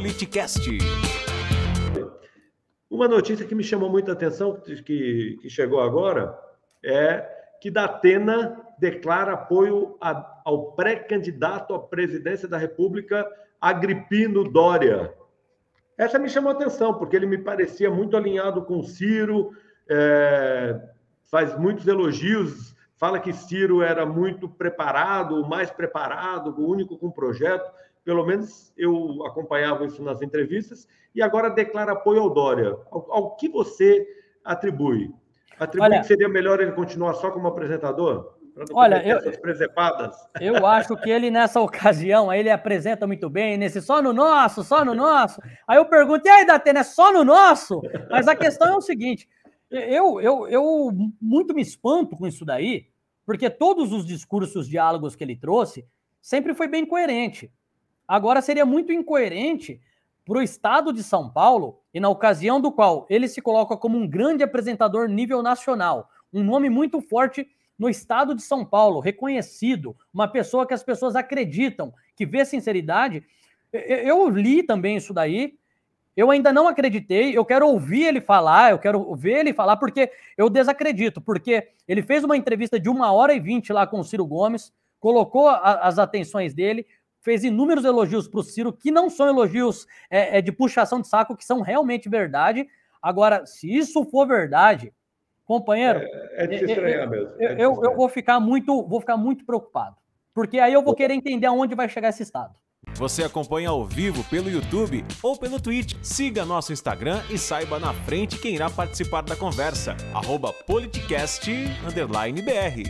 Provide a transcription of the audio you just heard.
Politicast. Uma notícia que me chamou muita atenção, que, que chegou agora, é que Datena declara apoio a, ao pré-candidato à presidência da República, Agripino Dória. Essa me chamou atenção, porque ele me parecia muito alinhado com Ciro, é, faz muitos elogios, fala que Ciro era muito preparado, o mais preparado, o único com projeto. Pelo menos eu acompanhava isso nas entrevistas, e agora declara apoio ao Dória. Ao, ao que você atribui? Atribui Olha, que seria melhor ele continuar só como apresentador? Olha, eu, eu acho que ele nessa ocasião, aí ele apresenta muito bem, nesse só no nosso, só no nosso. Aí eu pergunto, e aí, Datena, é só no nosso? Mas a questão é o seguinte, eu, eu, eu muito me espanto com isso daí, porque todos os discursos, diálogos que ele trouxe, sempre foi bem coerente. Agora seria muito incoerente para o estado de São Paulo, e na ocasião do qual ele se coloca como um grande apresentador nível nacional, um nome muito forte no estado de São Paulo, reconhecido, uma pessoa que as pessoas acreditam, que vê sinceridade. Eu li também isso daí, eu ainda não acreditei, eu quero ouvir ele falar, eu quero ver ele falar, porque eu desacredito, porque ele fez uma entrevista de uma hora e vinte lá com o Ciro Gomes, colocou a, as atenções dele, fez inúmeros elogios para o Ciro, que não são elogios é, é, de puxação de saco, que são realmente verdade. Agora, se isso for verdade, Companheiro, é, é de se estranhar eu, mesmo. É eu, eu vou ficar muito, vou ficar muito preocupado, porque aí eu vou querer entender aonde vai chegar esse estado. Você acompanha ao vivo pelo YouTube ou pelo Twitch. Siga nosso Instagram e saiba na frente quem irá participar da conversa. Politicast__br